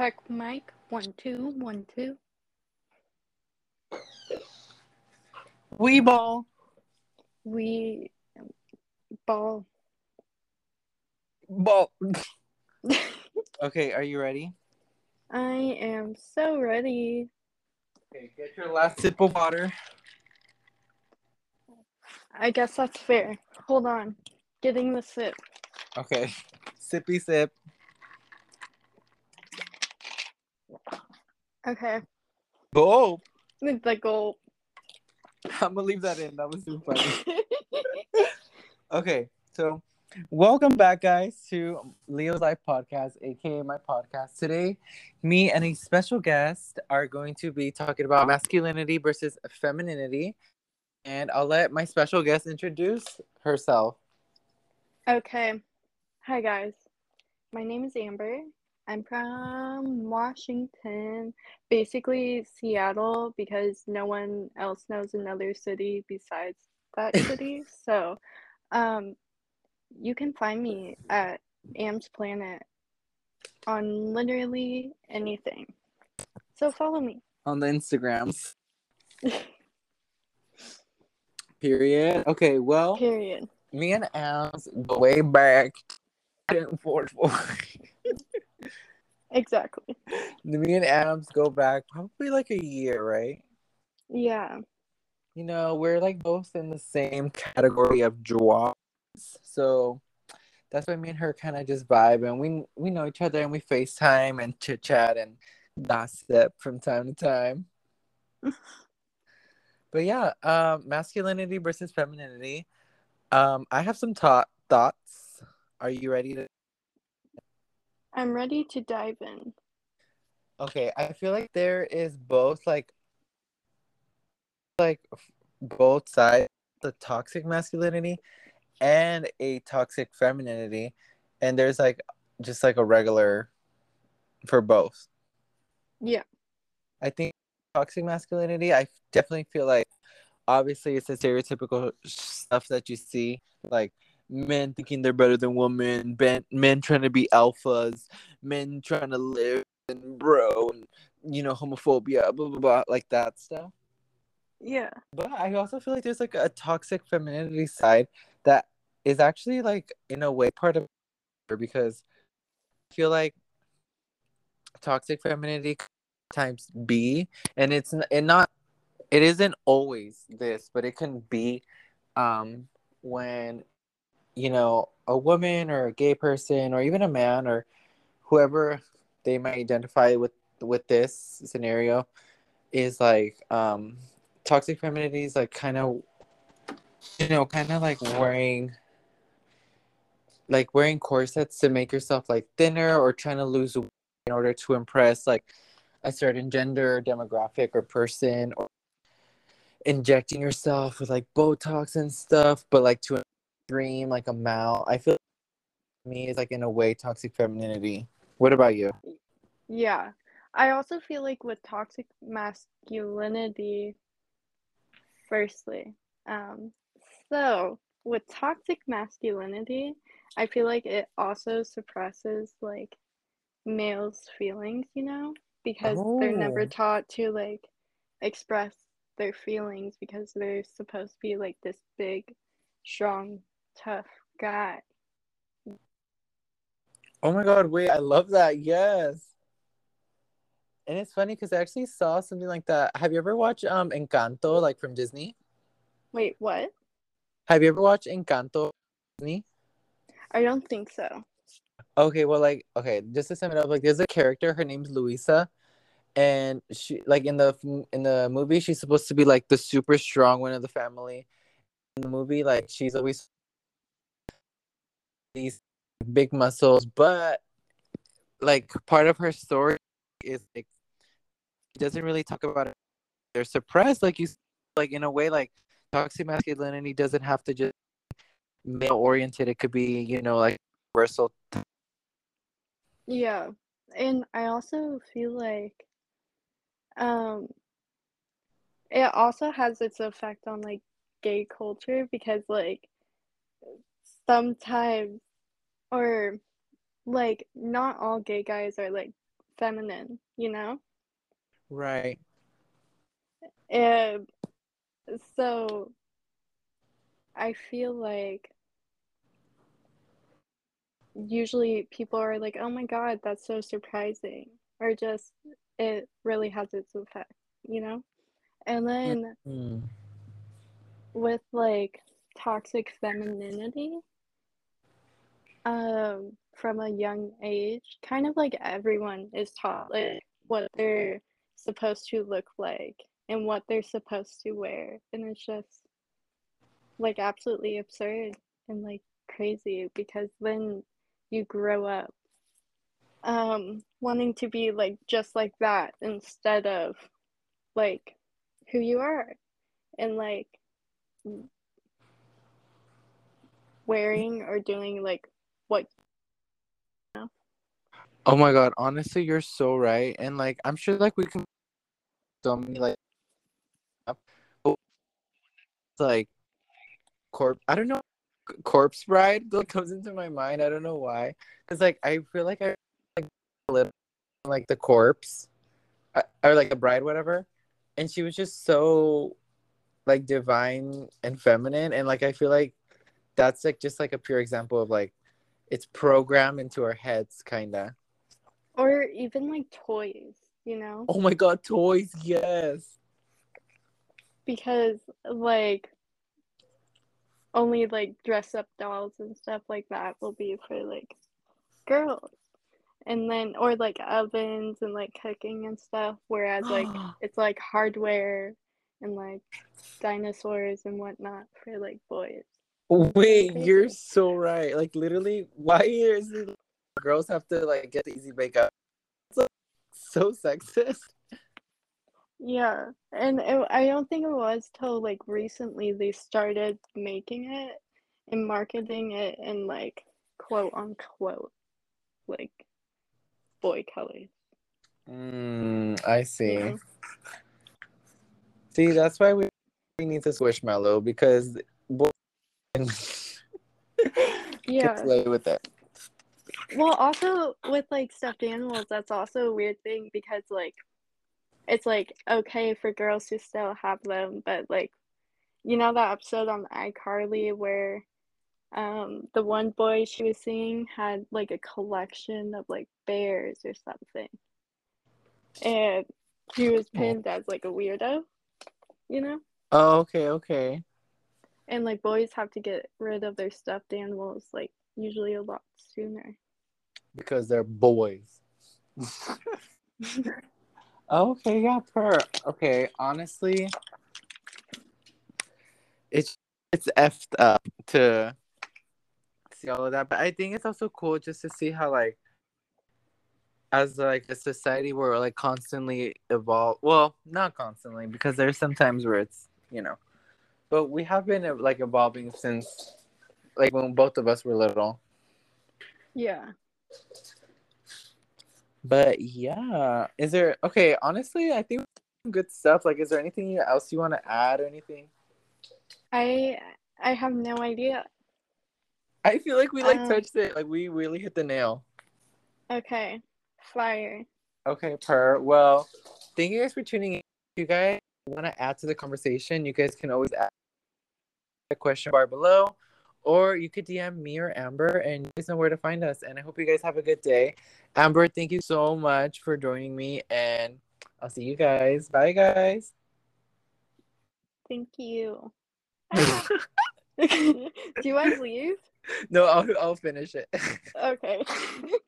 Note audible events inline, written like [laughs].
Check mic. One, two, one, two. We ball. We ball. Ball. [laughs] okay, are you ready? I am so ready. Okay, get your last sip of water. I guess that's fair. Hold on. Getting the sip. Okay. [laughs] Sippy sip. Okay. Go. The goal. I'm gonna leave that in. That was too funny. [laughs] Okay, so welcome back, guys, to Leo's Life Podcast, aka my podcast. Today, me and a special guest are going to be talking about masculinity versus femininity, and I'll let my special guest introduce herself. okay. Hi, guys. My name is Amber. I'm from Washington, basically Seattle, because no one else knows another city besides that [laughs] city. So, um, you can find me at Am's Planet on literally anything. So follow me. on the Instagrams. [laughs] Period. Okay, well, Period. me and Ams go way back. [laughs] forth. Exactly. me and Adams go back probably like a year, right? Yeah. You know, we're like both in the same category of draws. So that's why me and her kind of just vibe and we we know each other and we FaceTime and chit chat and gossip from time to time. [laughs] but yeah, um masculinity versus femininity. Um I have some thought thoughts. Are you ready to I'm ready to dive in. Okay, I feel like there is both like like both sides the toxic masculinity and a toxic femininity and there's like just like a regular for both. Yeah. I think toxic masculinity I definitely feel like obviously it's the stereotypical stuff that you see like men thinking they're better than women, men, men trying to be alphas, men trying to live and bro and you know homophobia blah blah blah like that stuff. Yeah. But I also feel like there's like a toxic femininity side that is actually like in a way part of her because I feel like toxic femininity times B and it's and not it isn't always this but it can be um when you know a woman or a gay person or even a man or whoever they might identify with with this scenario is like um toxic femininity is like kind of you know kind of like wearing like wearing corsets to make yourself like thinner or trying to lose weight in order to impress like a certain gender demographic or person or injecting yourself with like botox and stuff but like to extreme like a male. i feel like me is like in a way toxic femininity what about you Yeah. I also feel like with toxic masculinity, firstly, um, so with toxic masculinity, I feel like it also suppresses like males' feelings, you know, because they're never Oh. taught to like express their feelings because they're supposed to be like this big, strong, tough guy. Oh my god, wait, I love that. Yes. And it's funny because I actually saw something like that. Have you ever watched um Encanto, like from Disney? Wait, what? Have you ever watched Encanto Disney? I don't think so. Okay, well like okay, just to sum it up, like there's a character, her name's Luisa, and she like in the in the movie she's supposed to be like the super strong one of the family. In the movie, like she's always these big muscles, but like part of her story is like she doesn't really talk about it. They're suppressed, like you like in a way like toxic masculinity doesn't have to just male oriented. It could be, you know, like universal. Yeah. And I also feel like um it also has its effect on like gay culture because like sometimes or like not all gay guys are like feminine, you know? Right. And so I feel like usually people are like, oh my God, that's so surprising. Or just, it really has its effect, you know? And then Mm. with like toxic femininity, um, from a young age, kind of like everyone is taught like what they're supposed to look like and what they're supposed to wear. And it's just like absolutely absurd and like crazy because then you grow up um wanting to be like just like that instead of like who you are and like wearing or doing like what Oh my god, honestly, you're so right. And like I'm sure like we can so many like like corp I don't know corpse bride that comes into my mind. I don't know why. Cuz like I feel like I like little like the corpse uh, or like the bride whatever. And she was just so like divine and feminine and like I feel like that's like just like a pure example of like it's programmed into our heads kind of. Or even like toys, you know? Oh my god, toys, yes. Because like only like dress up dolls and stuff like that will be for like girls. And then or like ovens and like cooking and stuff, whereas like [gasps] it's like hardware and like dinosaurs and whatnot for like boys. Wait, you're so right. Like literally, why is it girls have to like get the easy makeup? So sexist. Yeah, and it, I don't think it was till like recently they started making it and marketing it in like quote unquote like boy colors. Mm, I see. know? See, that's why we, we need to switch Mellow because [laughs] can Yeah. play with it. Well, also with like stuffed animals, that's also a weird thing because like it's like okay for girls to still have them, but like you know that episode on iCarly where um the one boy she was seeing had like a collection of like bears or something. And he was pinned as like a weirdo, you know? Oh, okay, okay. And like boys have to get rid of their stuffed animals like usually a lot sooner. Because they're boys. okay, yeah, per. Okay, honestly, it's it's effed up to see all of that, but I think it's also cool just to see how like as like a society we're like constantly evolve. Well, not constantly because there's some times where it's you know, but we have been like evolving since like when both of us were little. Yeah. But yeah, is there okay? Honestly, I think good stuff. Like, is there anything else you want to add or anything? I I have no idea. I feel like we like Um, touched it. Like we really hit the nail. Okay. Fire. Okay, per. Well, thank you guys for tuning in. If you guys want to add to the conversation, you guys can always add the question bar below, or you could DM me or Amber, and you guys know where to find us. And I hope you guys have a good day. Amber, thank you so much for joining me, and I'll see you guys. Bye, guys. Thank you. [laughs] [laughs] Do you I leave? no, I'll, I'll finish it. Okay. [laughs]